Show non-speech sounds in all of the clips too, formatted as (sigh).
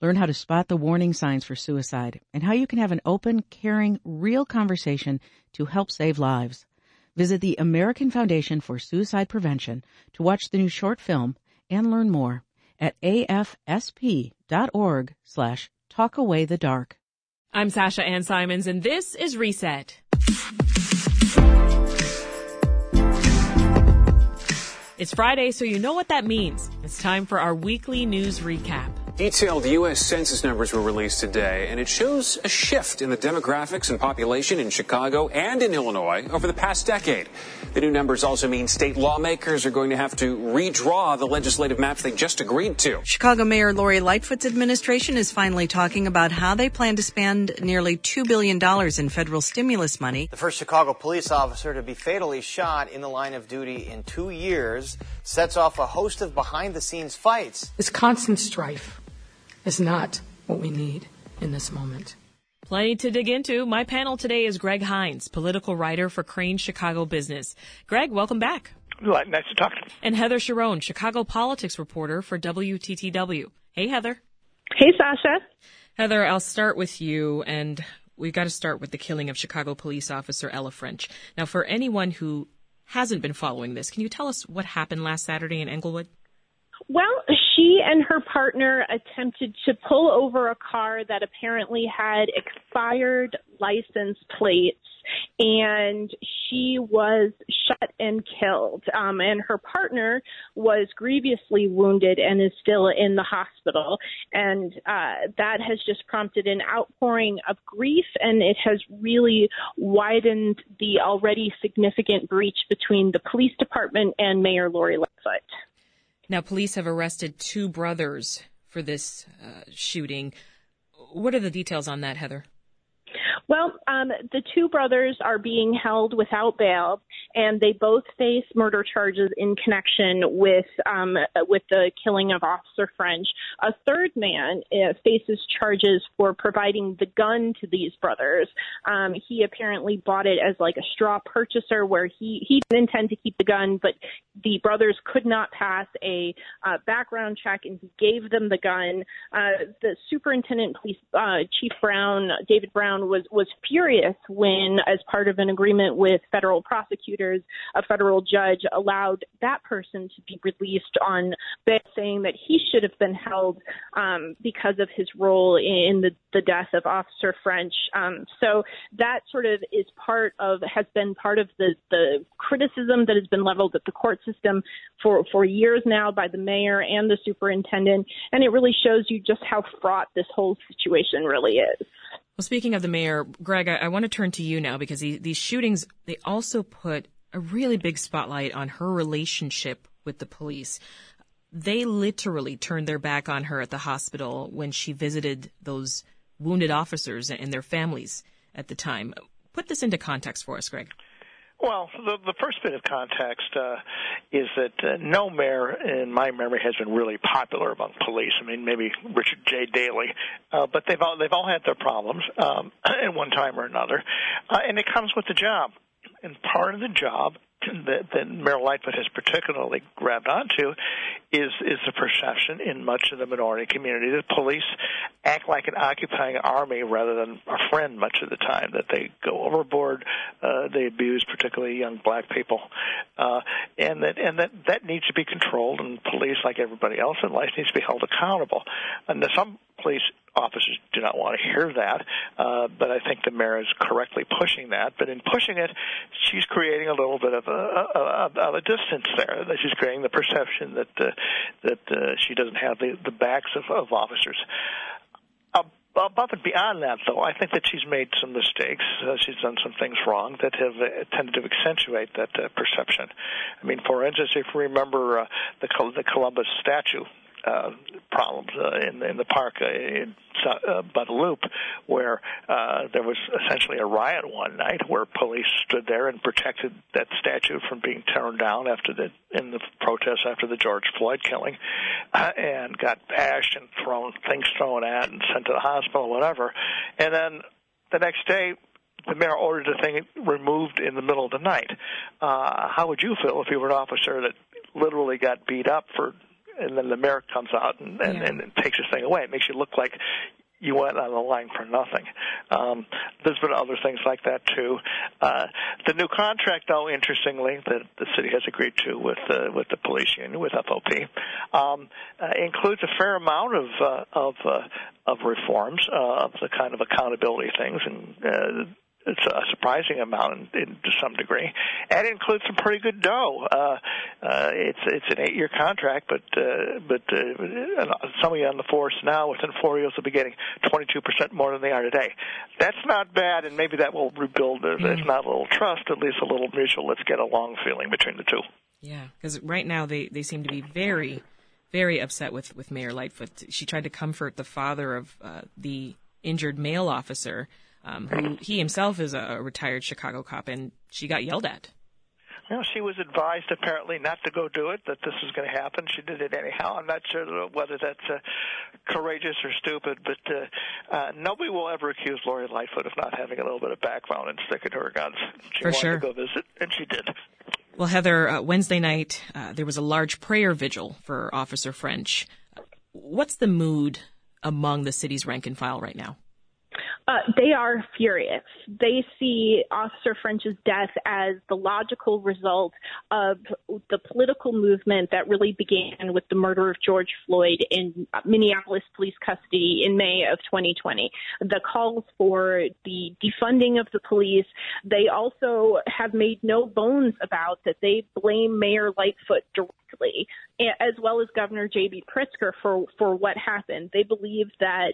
learn how to spot the warning signs for suicide, and how you can have an open, caring, real conversation to help save lives. Visit the American Foundation for Suicide Prevention to watch the new short film and learn more at afsp.org slash talkawaythedark. I'm Sasha Ann Simons, and this is Reset. It's Friday, so you know what that means. It's time for our weekly news recap. Detailed U.S. Census numbers were released today, and it shows a shift in the demographics and population in Chicago and in Illinois over the past decade. The new numbers also mean state lawmakers are going to have to redraw the legislative maps they just agreed to. Chicago Mayor Lori Lightfoot's administration is finally talking about how they plan to spend nearly $2 billion in federal stimulus money. The first Chicago police officer to be fatally shot in the line of duty in two years sets off a host of behind the scenes fights. This constant strife is not what we need in this moment. Plenty to dig into. My panel today is Greg Hinz, political writer for Crain Chicago Business. Greg, welcome back. Nice to talk to you. And Heather Cherone, Chicago politics reporter for WTTW. Hey, Heather. Hey, Sasha. Heather, I'll start with you, and we've got to start with the killing of Chicago police officer Ella French. Now, for anyone who hasn't been following this, can you tell us what happened last Saturday in Englewood? Well, she and her partner attempted to pull over a car that apparently had expired license plates and she was shot and killed. Um, and her partner was grievously wounded and is still in the hospital. And uh, that has just prompted an outpouring of grief, and it has really widened the already significant breach between the police department and Mayor Lori Lightfoot. Now, police have arrested two brothers for this uh, shooting. What are the details on that, Heather? Well, um, the two brothers are being held without bail, and they both face murder charges in connection with um, with the killing of Officer French. A third man uh, faces charges for providing the gun to these brothers. Um, he apparently bought it as like a straw purchaser, where he he didn't intend to keep the gun, but the brothers could not pass a uh, background check, and he gave them the gun. Uh, the superintendent, police uh, Chief Brown, David Brown, was was furious when, as part of an agreement with federal prosecutors, a federal judge allowed that person to be released on bail, saying that he should have been held um, because of his role in the, the death of Officer French. Um, so that sort of is part of has been part of the the criticism that has been leveled at the court system for for years now by the mayor and the superintendent, and it really shows you just how fraught this whole situation really is. Well, speaking of the mayor, Greg, I, I want to turn to you now because he, these shootings, they also put a really big spotlight on her relationship with the police. They literally turned their back on her at the hospital when she visited those wounded officers and their families at the time. Put this into context for us, Greg. Well, the, the first bit of context uh, is that uh, no mayor, in my memory, has been really popular among police. I mean, maybe Richard J. Daley, uh, but they've all they've all had their problems um, (clears throat) at one time or another, uh, and it comes with the job. And part of the job (clears throat) that, that Mayor Lightfoot has particularly grabbed onto is is the perception in much of the minority community that police act like an occupying army rather than a friend much of the time. That they go overboard, uh, they abuse particularly young black people, uh, and that and that that needs to be controlled. And police, like everybody else in life, needs to be held accountable. And some police officers do not want to hear that, uh, but I think the mayor is correctly pushing that. But in pushing it, she's creating a little bit of a, of a distance there. That she's creating the perception that uh, that uh, she doesn't have the, the backs of, of officers above and beyond that, though, I think that she's made some mistakes. Uh, she's done some things wrong that have uh, tended to accentuate that uh, perception. I mean, for instance, if you remember uh, the, Col- the Columbus statue uh, problems uh, in, in the park uh, in, uh, loop, where uh, there was essentially a riot one night where police stood there and protected that statue from being torn down after the in the protests after the George Floyd killing, uh, and got bashed and thrown things thrown at and sent to the hospital, whatever. And then the next day, the mayor ordered the thing removed in the middle of the night. Uh, how would you feel if you were an officer that literally got beat up for and then the mayor comes out and, and, yeah. and takes this thing away. It makes you look like you went on the line for nothing. Um, there's been other things like that too. Uh, the new contract, though, interestingly, that the city has agreed to with uh, with the police union with FOP, um, uh, includes a fair amount of uh, of uh, of reforms uh, of the kind of accountability things and. Uh, it's a surprising amount in, in, to some degree, and it includes some pretty good dough. Uh, uh, it's it's an eight year contract, but uh, but uh, some of you on the force now within four years will be getting 22 percent more than they are today. That's not bad, and maybe that will rebuild. Uh, mm. It's not a little trust, at least a little mutual. Let's get along feeling between the two. Yeah, because right now they they seem to be very very upset with with Mayor Lightfoot. She tried to comfort the father of uh, the injured male officer um, who he himself is a retired Chicago cop, and she got yelled at. Well, she was advised apparently not to go do it, that this was going to happen. She did it anyhow. I'm not sure whether that's uh, courageous or stupid, but uh, uh, nobody will ever accuse Lori Lightfoot of not having a little bit of backbone and sticking to her guns. She For wanted sure. to go visit, and she did. Well, Heather, uh, Wednesday night uh, there was a large prayer vigil for Officer French. What's the mood among the city's rank and file right now? Uh, they are furious. They see Officer French's death as the logical result of the political movement that really began with the murder of George Floyd in Minneapolis police custody in May of 2020. The calls for the defunding of the police, they also have made no bones about that they blame Mayor Lightfoot directly as well as Governor J.B. Pritzker for, for what happened. They believe that,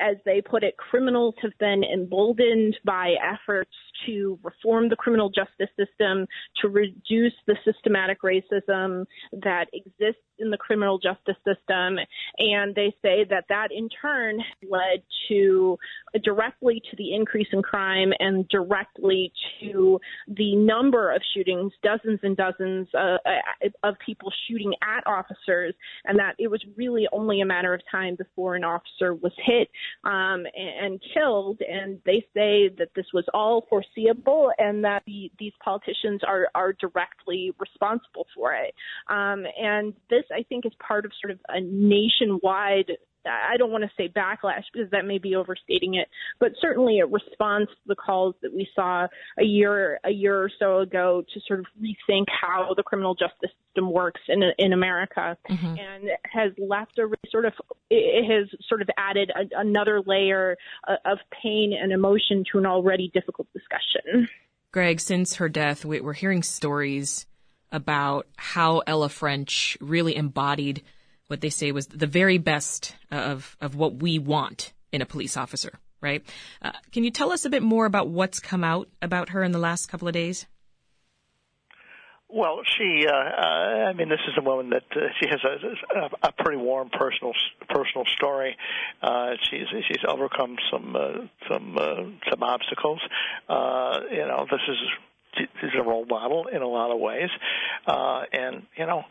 as they put it, criminals have been emboldened by efforts to reform the criminal justice system, to reduce the systematic racism that exists in the criminal justice system. And they say that that in turn led to directly to the increase in crime and directly to the number of shootings, dozens and dozens uh, uh of people shooting at officers, and that it was really only a matter of time before an officer was hit um, and, and killed. And they say that this was all foreseeable and that the, these politicians are, are directly responsible for it. Um, and this, I think, is part of sort of a nationwide I don't want to say backlash because that may be overstating it, but certainly a response to the calls that we saw a year a year or so ago to sort of rethink how the criminal justice system works in in America, mm-hmm. and has left a sort of it has sort of added a, another layer of pain and emotion to an already difficult discussion. Greg, since her death, we're hearing stories about how Ella French really embodied what they say was the very best of, of what we want in a police officer, right? Uh, can you tell us a bit more about what's come out about her in the last couple of days? Well, she, uh, uh, I mean, this is a woman that uh, she has a, a, pretty warm personal personal story. Uh, she's she's overcome some uh, some uh, some obstacles. Uh, you know, this is she's a role model in a lot of ways, uh, and you know,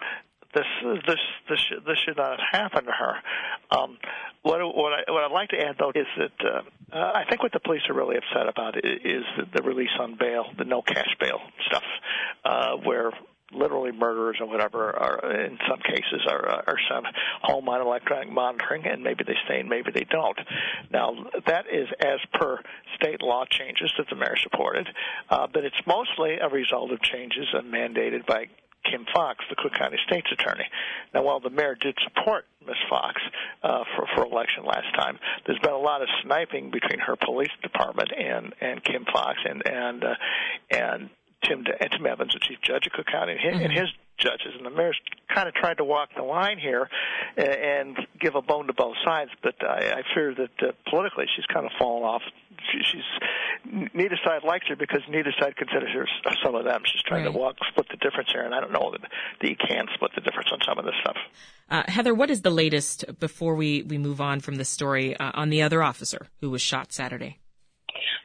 this this this should, this should not have happened to her. Um, what what I what I'd like to add though is that uh, uh, I think what the police are really upset about is, the, release on bail, the no cash bail stuff, uh, where literally murderers or whatever are in some cases are are sent home on electronic monitoring and maybe they stay and maybe they don't now that is as per state law changes that the mayor supported uh, but it's mostly a result of changes mandated by Kim Foxx, the Cook County State's Attorney. Now, while the mayor did support Ms. Foxx uh, for for election last time, there's been a lot of sniping between her police department and and Kim Foxx and and uh, and Tim and Tim Evans, the chief judge of Cook County, and his, mm-hmm. and his judges. And the mayor's kind of tried to walk the line here and give a bone to both sides. But I, I fear that uh, politically she's kind of fallen off she, she's neither side likes her because neither side considers her some of them. She's trying Right. to walk split the difference here, and I don't know that, that you can split the difference on some of this stuff. Uh, Heather, what is the latest before we, we move on from this story uh, on the other officer who was shot Saturday?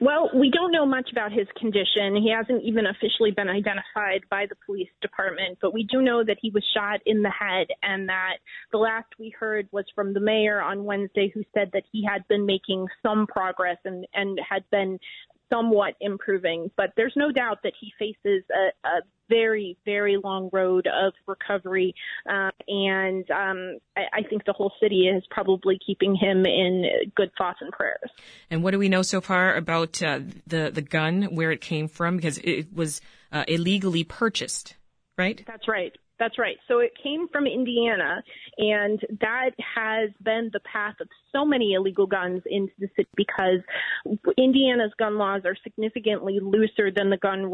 Well, we don't know much about his condition. He hasn't even officially been identified by the police department, but we do know that he was shot in the head and that the last we heard was from the mayor on Wednesday who said that he had been making some progress and, and had been somewhat improving. But there's no doubt that he faces a, a very, very long road of recovery. Uh, and um, I, I think the whole city is probably keeping him in good thoughts and prayers. And what do we know so far about uh, the the gun, where it came from? Because it was uh, illegally purchased, right? That's right. That's right. So it came from Indiana, and that has been the path of so many illegal guns into the city because Indiana's gun laws are significantly looser than the gun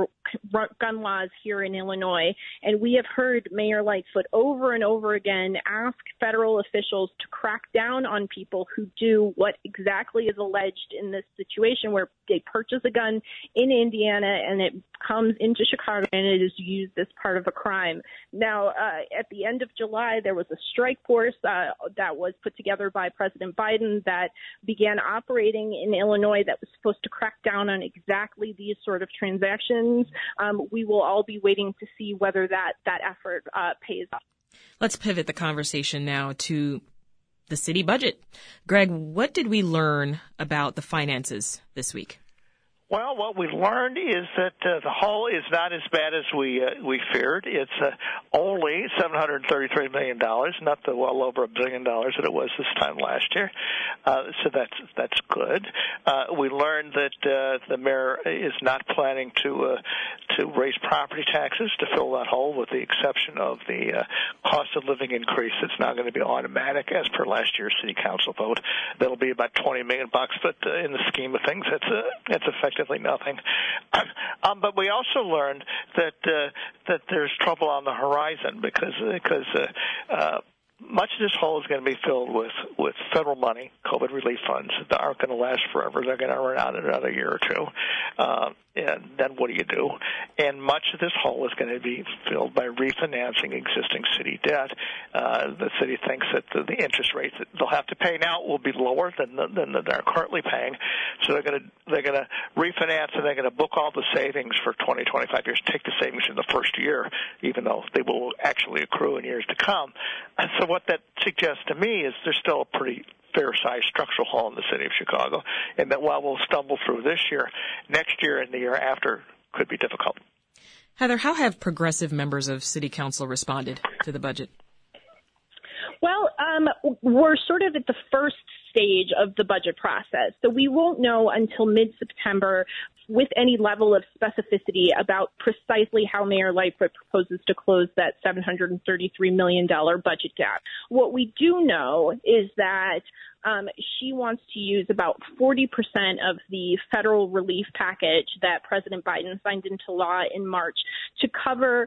gun laws here in Illinois. And we have heard Mayor Lightfoot over and over again ask federal officials to crack down on people who do what exactly is alleged in this situation, where they purchase a gun in Indiana and it comes into Chicago and it is used as part of a crime. Now, uh, at the end of July, there was a strike force uh, that was put together by President Biden that began operating in Illinois that was supposed to crack down on exactly these sort of transactions. Um, we will all be waiting to see whether that that effort uh, pays off. Let's pivot the conversation now to the city budget. Greg, what did we learn about the finances this week? Well, what we learned is that uh, the hole is not as bad as we uh, we feared. It's uh, only seven hundred thirty-three million dollars, not the well over a billion dollars that it was this time last year. Uh, so that's that's good. Uh, we learned that uh, the mayor is not planning to uh, to raise property taxes to fill that hole, with the exception of the uh, cost of living increase that's now going to be automatic as per last year's city council vote. That'll be about twenty million bucks, but uh, in the scheme of things, that's uh, that's effectively nothing. (clears throat) Um, but we also learned that uh, that there's trouble on the horizon because because uh, uh, much of this hole is going to be filled with with federal money, COVID relief funds that aren't going to last forever. They're going to run out in another year or two. Uh, and then what do you do? And much of this hole is going to be filled by refinancing existing city debt. Uh, the city thinks that the, the interest rates that they'll have to pay now will be lower than the, than they're currently paying. So they're going to they're going to refinance and they're going to book all the savings for 20, 25 years. Take the savings in the first year, even though they will actually accrue in years to come. And so what that suggests to me is there's still a pretty fair-sized structural hole in the city of Chicago, and that while we'll stumble through this year, next year and the year after could be difficult. Heather, how have progressive members of city council responded to the budget? Well, um, we're sort of at the first stage of the budget process. So we won't know until mid-September with any level of specificity about precisely how Mayor Lightfoot proposes to close that $733 million budget gap. What we do know is that um, she wants to use about 40% of the federal relief package that President Biden signed into law in March to cover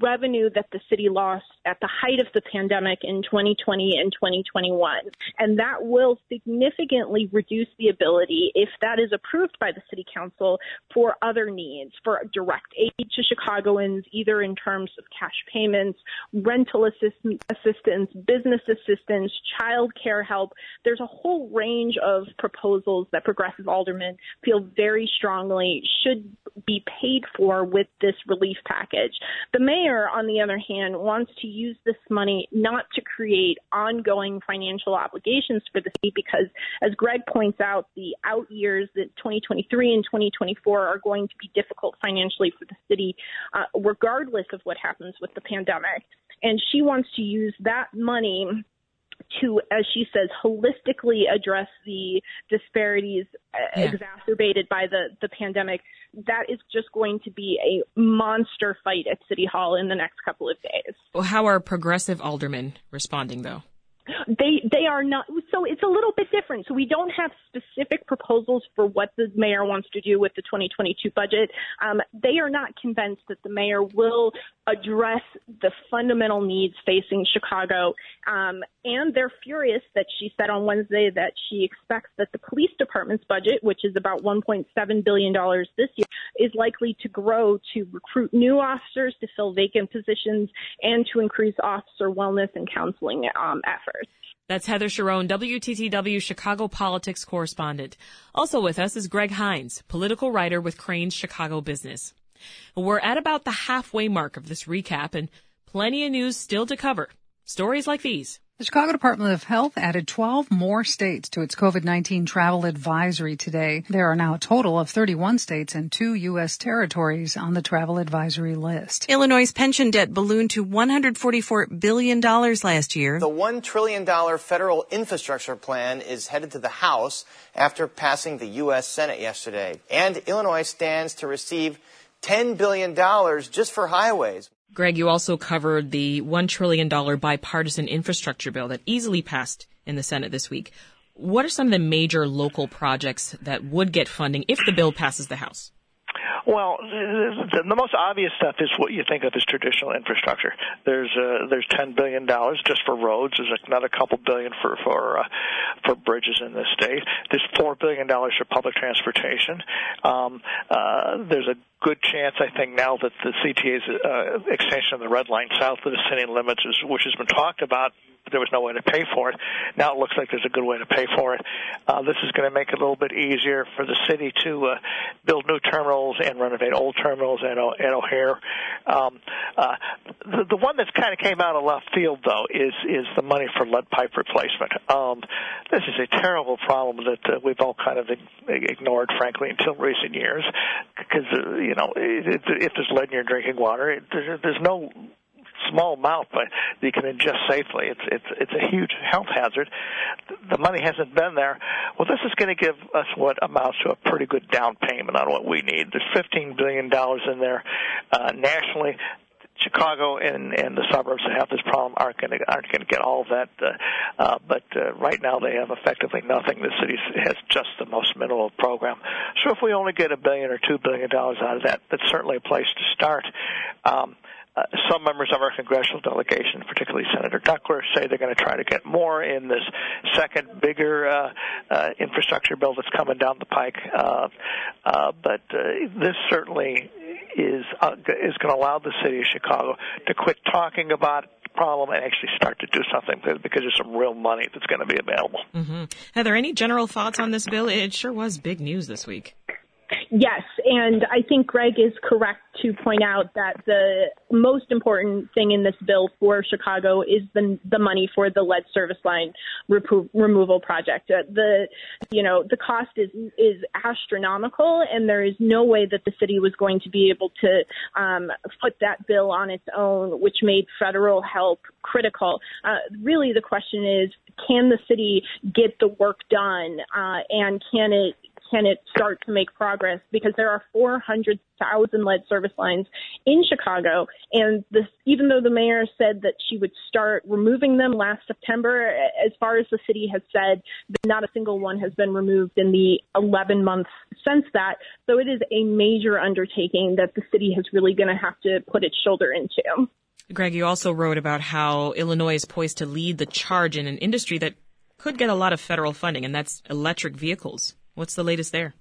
revenue that the city lost at the height of the pandemic in 2020 and 2021. And that will significantly reduce the ability, if that is approved by the city council, for other needs, for direct aid to Chicagoans, either in terms of cash payments, rental assist- assistance, business assistance, child care help. There's a whole range of proposals that progressive aldermen feel very strongly should be paid for with this relief package. The mayor, on the other hand, wants to use this money not to create ongoing financial obligations for the city because, as Greg points out, the out years, that 2023 and 2024, are going to be difficult financially for the city, uh, regardless of what happens with the pandemic. And she wants to use that money to, as she says, holistically address the disparities uh, Yeah. exacerbated by the, the pandemic. That is just going to be a monster fight at City Hall in the next couple of days. Well, how are progressive aldermen responding, though? They they are not. So it's a little bit different. So we don't have specific proposals for what the mayor wants to do with the 2022 budget. Um, they are not convinced that the mayor will address the fundamental needs facing Chicago. Um, and they're furious that she said on Wednesday that she expects that the police department's budget, which is about 1.7 billion dollars this year, is likely to grow to recruit new officers to fill vacant positions and to increase officer wellness and counseling um, efforts. That's Heather Cherone, WTTW Chicago politics correspondent. Also with us is Greg Hinz, political writer with Crain's Chicago Business. We're at about the halfway mark of this recap and plenty of news still to cover. Stories like these. The Chicago Department of Health added 12 more states to its COVID-19 travel advisory today. There are now a total of 31 states and two U.S. territories on the travel advisory list. Illinois' pension debt ballooned to $144 billion last year. The $1 trillion federal infrastructure plan is headed to the House after passing the U.S. Senate yesterday. And Illinois stands to receive $10 billion just for highways. Greg, you also covered the $1 trillion bipartisan infrastructure bill that easily passed in the Senate this week. What are some of the major local projects that would get funding if the bill passes the House? Well, the, most obvious stuff is what you think of as traditional infrastructure. There's uh, there's ten billion dollars just for roads. There's another couple billion for for uh, for bridges in this state. There's four billion dollars for public transportation. Um, uh, there's a good chance, I think, now that the CTA's uh, extension of the red line south of the city limits, is, which has been talked about, there was no way to pay for it. Now it looks like there's a good way to pay for it. Uh, this is going to make it a little bit easier for the city to uh, build new terminals and renovate old terminals at, o- at O'Hare. Um, uh, the, the one that's kind of came out of left field, though, is is the money for lead pipe replacement. Um, this is a terrible problem that uh, we've all kind of ignored, frankly, until recent years, because uh, you know if, if there's lead in your drinking water, it, there's, there's no small amount, but you can ingest safely. It's it's it's a huge health hazard. The money hasn't been there. Well, this is going to give us what amounts to a pretty good down payment on what we need. There's 15 billion dollars in there uh, nationally. Chicago and and the suburbs that have this problem aren't going aren't going to get all of that. Uh, uh, but uh, right now they have effectively nothing. The city has just the most minimal program. So if we only get a billion or two billion dollars out of that, that's certainly a place to start. Um, uh, some members of our congressional delegation, particularly Senator Duckworth, say they're going to try to get more in this second, bigger uh, uh, infrastructure bill that's coming down the pike. Uh, uh, but this certainly is is going to allow the city of Chicago to quit talking about problem and actually start to do something because there's some real money that's going to be available. Mm-hmm. Heather, any general thoughts on this bill? It sure was big news this week. Yes, and I think Greg is correct to point out that the most important thing in this bill for Chicago is the the money for the lead service line repro- removal project. Uh, the you know the cost is is astronomical, and there is no way that the city was going to be able to um, that bill on its own, which made federal help critical. Uh, really, the question is, can the city get the work done, uh, and can it can it start to make progress? Because there are 400,000 lead service lines in Chicago, and this, even though the mayor said that she would start removing them last September, as far as the city has said, not a single one has been removed in the 11 months since that. So it is a major undertaking that the city is really going to have to put its shoulder into. Greg, you also wrote about how Illinois is poised to lead the charge in an industry that could get a lot of federal funding, and that's electric vehicles. What's the latest there?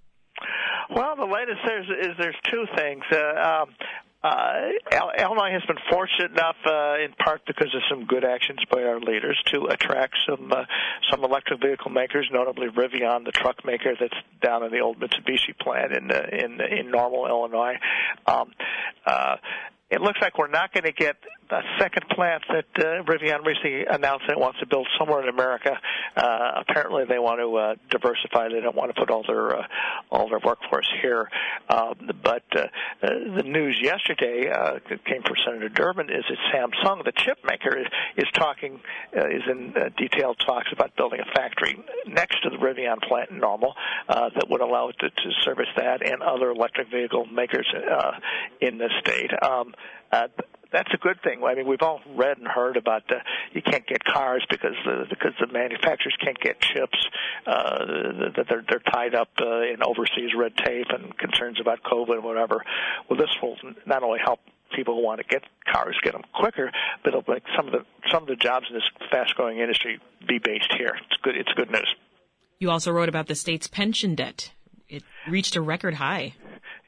Well, the latest there's is there's two things. Uh, um, uh, Illinois has been fortunate enough, uh, in part because of some good actions by our leaders, to attract some uh, some electric vehicle makers, notably Rivian, the truck maker that's down in the old Mitsubishi plant in uh, in in Normal, Illinois. Um, uh, it looks like we're not going to get the second plant that uh, Rivian recently announced that it wants to build somewhere in America. Uh, apparently, they want to uh, diversify. They don't want to put all their uh, all their workforce here. Uh, but uh, the news yesterday uh, came from Senator Durbin is that Samsung, the chip maker, is, is talking uh, is in uh, detailed talks about building a factory next to the Rivian plant in Normal uh, that would allow it to, to service that and other electric vehicle makers uh, in the state. Um, uh, that's a good thing. I mean, we've all read and heard about the, you can't get cars because the, because the manufacturers can't get chips, uh, that they're they're tied up uh, in overseas red tape and concerns about COVID and whatever. Well, this will not only help people who want to get cars get them quicker, but it'll make some of the some of the jobs in this fast-growing industry be based here. It's good. It's good news. You also wrote about the state's pension debt. It reached a record high.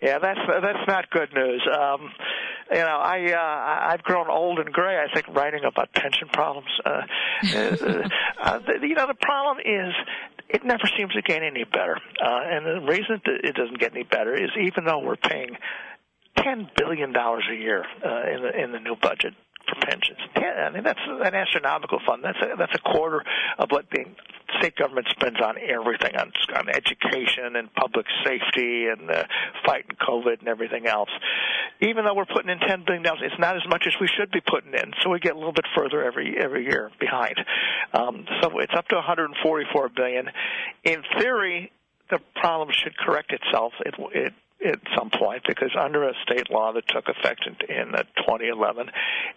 Yeah, that's that's not good news. Um, you know, I uh, I've grown old and gray. I think writing about pension problems. Uh, uh, uh, the, you know, the problem is it never seems to get any better. Uh, and the reason it doesn't get any better is even though we're paying ten billion dollars a year uh, in the in the new budget for pensions. I mean, that's an astronomical fund. That's a, that's a quarter of what the state government spends on everything, on, on education and public safety and uh, fighting COVID and everything else. Even though we're putting in ten billion dollars, it's not as much as we should be putting in. So we get a little bit further every every year behind. Um, so it's up to 144 billion. In theory, the problem should correct itself. It, it at some point because under a state law that took effect in, in uh, 2011,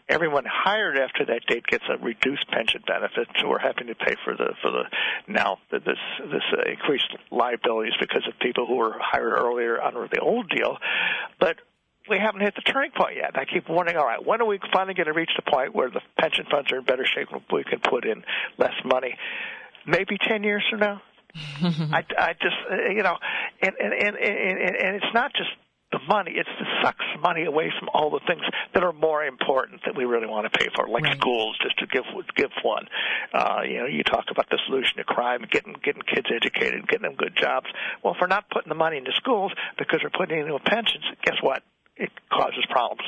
everyone hired after that date gets a reduced pension benefit. So we're having to pay for the for the now this this uh, increased liabilities because of people who were hired earlier under the old deal, but we haven't hit the turning point yet. I keep wondering, all right, when are we finally going to reach the point where the pension funds are in better shape and we can put in less money? Maybe 10 years from now? I, I just, you know, and, and, and, and, and it's not just the money. It's to sucks money away from all the things that are more important that we really want to pay for, like right. schools, just to give give one. Uh, you know, you talk about the solution to crime, getting getting kids educated, getting them good jobs. Well, if we're not putting the money into schools because we're putting it into pensions, guess what? It causes problems.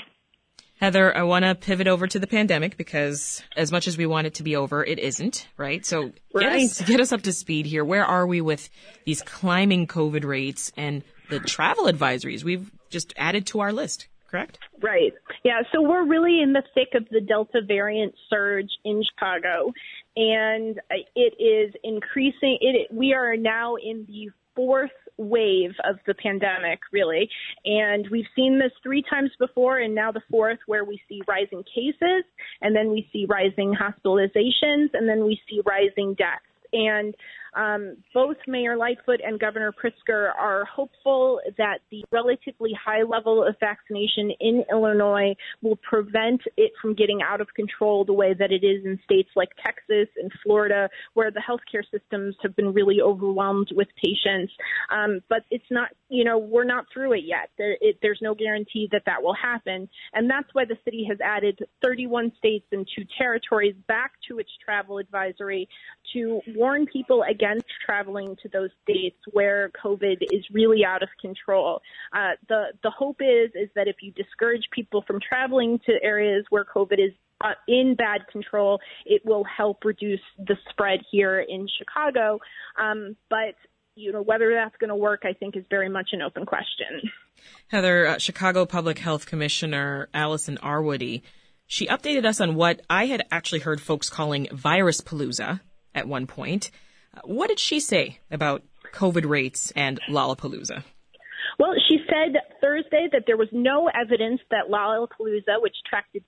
Heather, I want to pivot over to the pandemic because as much as we want it to be over, it isn't, right? So right. Get, us, get us up to speed here. Where are we with these climbing COVID rates and the travel advisories we've just added to our list, correct? Right. Yeah. So we're really in the thick of the Delta variant surge in Chicago and uh, it is increasing. It, we are now in the fourth wave of the pandemic, really. And we've seen this three times before, and now the fourth, where we see rising cases, and then we see rising hospitalizations, and then we see rising deaths. And um, both Mayor Lightfoot and Governor Pritzker are hopeful that the relatively high level of vaccination in Illinois will prevent it from getting out of control the way that it is in states like Texas and Florida, where the healthcare systems have been really overwhelmed with patients. Um, but it's not, you know, we're not through it yet. There, it, there's no guarantee that that will happen. And that's why the city has added 31 states and two territories back to its travel advisory to warn people against against traveling to those states where COVID is really out of control. Uh, the the hope is is that if you discourage people from traveling to areas where COVID is uh, in bad control, it will help reduce the spread here in Chicago. Um, but you know whether that's going to work, I think, is very much an open question. Heather, uh, Chicago Public Health Commissioner Allison Arwady, she updated us on what I had actually heard folks calling virus palooza at one point. What did she say about COVID rates and Lollapalooza? Well, she said Thursday that there was no evidence that Lollapalooza, which attracted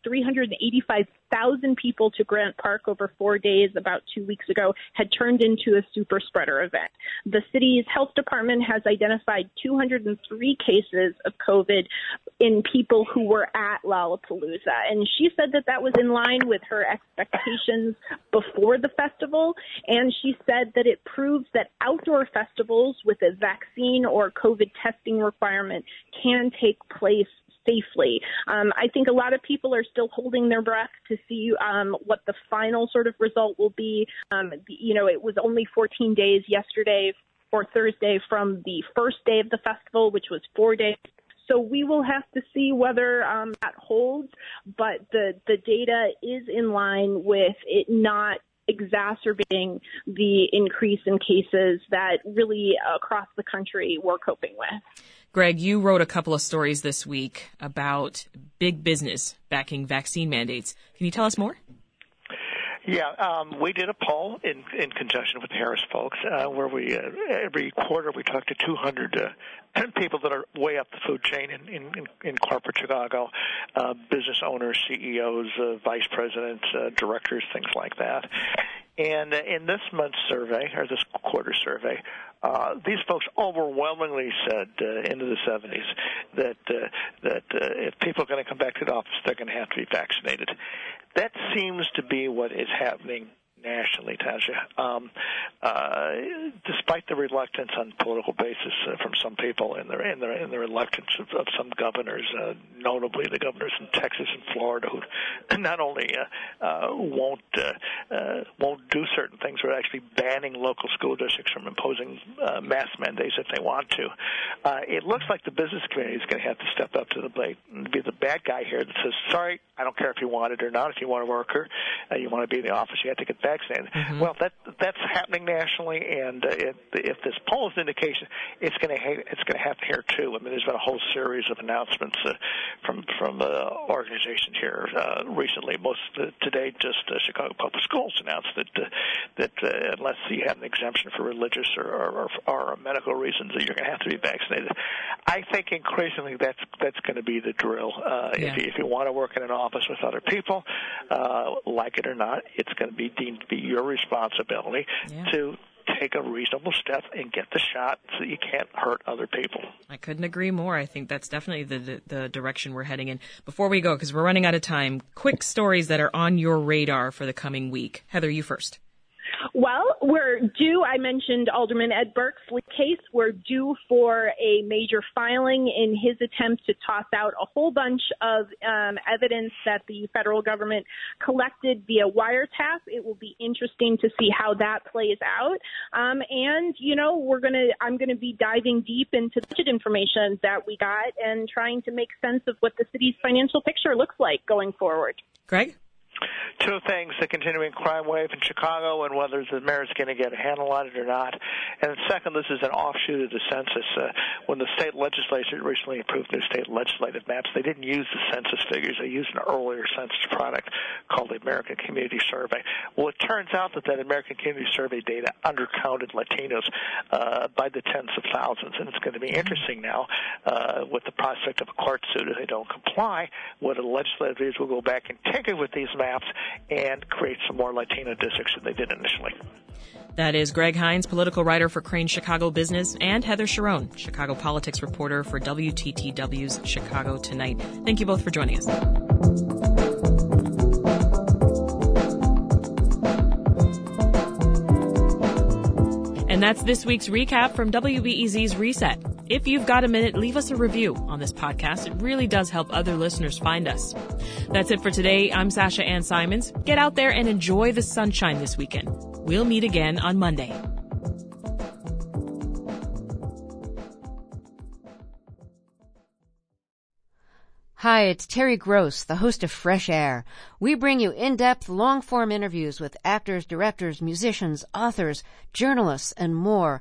385,000 people to Grant Park over four days about two weeks ago, had turned into a super spreader event. The city's health department has identified 203 cases of COVID in people who were at Lollapalooza. And she said that that was in line with her expectations before the festival. And she said that it proves that outdoor festivals with a vaccine or COVID testing requirement can take place safely. Um, I think a lot of people are still holding their breath to see um, what the final sort of result will be. Um, you know, it was only 14 days yesterday or Thursday from the first day of the festival, which was four days. So we will have to see whether um, that holds, but the the data is in line with it not exacerbating the increase in cases that really across the country we're coping with. Greg, you wrote a couple of stories this week about big business backing vaccine mandates. Can you tell us more? Yeah, um, we did a poll in in conjunction with Harris folks, uh, where we uh, every quarter we talk to 200 uh, (clears throat) people that are way up the food chain in in, in corporate Chicago, uh, business owners, CEOs, uh, vice presidents, uh, directors, things like that. And in this month's survey, or this quarter survey, uh, these folks overwhelmingly said uh, into the 70s that uh, that uh, if people are going to come back to the office, they're going to have to be vaccinated. That seems to be what is happening nationally, Tasha. Um, uh, despite the reluctance on political basis uh, from some people and the and the, and the reluctance of, of some governors, uh, notably the governors in Texas and Florida, who (laughs) not only uh, uh, won't uh, uh, won't do certain things, but actually banning local school districts from imposing uh, mask mandates if they want to. Uh, it looks like the business community is going to have to step up to the plate and be the bad guy here that says, "Sorry, I don't care if you want it or not. If you want to work or uh, you want to be in the office, you have to get vaccinated. Mm-hmm. Well, that that's happening nationally, and uh, if, if this poll is an indication, it's going to ha- it's going to happen here too. I mean, there's been a whole series of announcements uh, from from uh, organizations here uh, recently. Most uh, today, just uh, Chicago Public Schools announced that uh, that uh, unless you have an exemption for religious or, or, or medical reasons, that you're going to have to be vaccinated. I think increasingly that's that's going to be the drill. Uh, yeah. if, you, if you want to work in an office with other people, uh, like it or not, it's going to be deemed to be your responsibility yeah. to take a reasonable step and get the shot so you can't hurt other people. I couldn't agree more. I think that's definitely the, the, the direction we're heading in. Before we go, because we're running out of time, quick stories that are on your radar for the coming week. Heather, you first. Well, we're due, I mentioned Alderman Ed Burke's case. We're due for a major filing in his attempt to toss out a whole bunch of um, evidence that the federal government collected via wiretap. It will be interesting to see how that plays out. Um, and, you know, we're to, I'm to be diving deep into the budget information that we got and trying to make sense of what the city's financial picture looks like going forward. Greg? Two things the continuing crime wave in Chicago and whether the mayor is going to get a handle on it or not. And second, this is an offshoot of the census. Uh, when the state legislature recently approved new state legislative maps, they didn't use the census figures. They used an earlier census product called the American Community Survey. Well, it turns out that that American Community Survey data undercounted Latinos uh, by the tens of thousands. And it's going to be interesting now uh, with the prospect of a court suit if they don't comply, whether the legislators will go back and tinker with these maps and create some more Latino districts than they did initially. That is Greg Hinz, political writer for Crain Chicago Business, and Heather Cherone, Chicago politics reporter for WTTW's Chicago Tonight. Thank you both for joining us. And that's this week's recap from WBEZ's Reset. If you've got a minute, leave us a review on this podcast. It really does help other listeners find us. That's it for today. I'm Sasha Ann Simons. Get out there and enjoy the sunshine this weekend. We'll meet again on Monday. Hi, it's Terry Gross, the host of Fresh Air. We bring you in-depth, long-form interviews with actors, directors, musicians, authors, journalists, and more.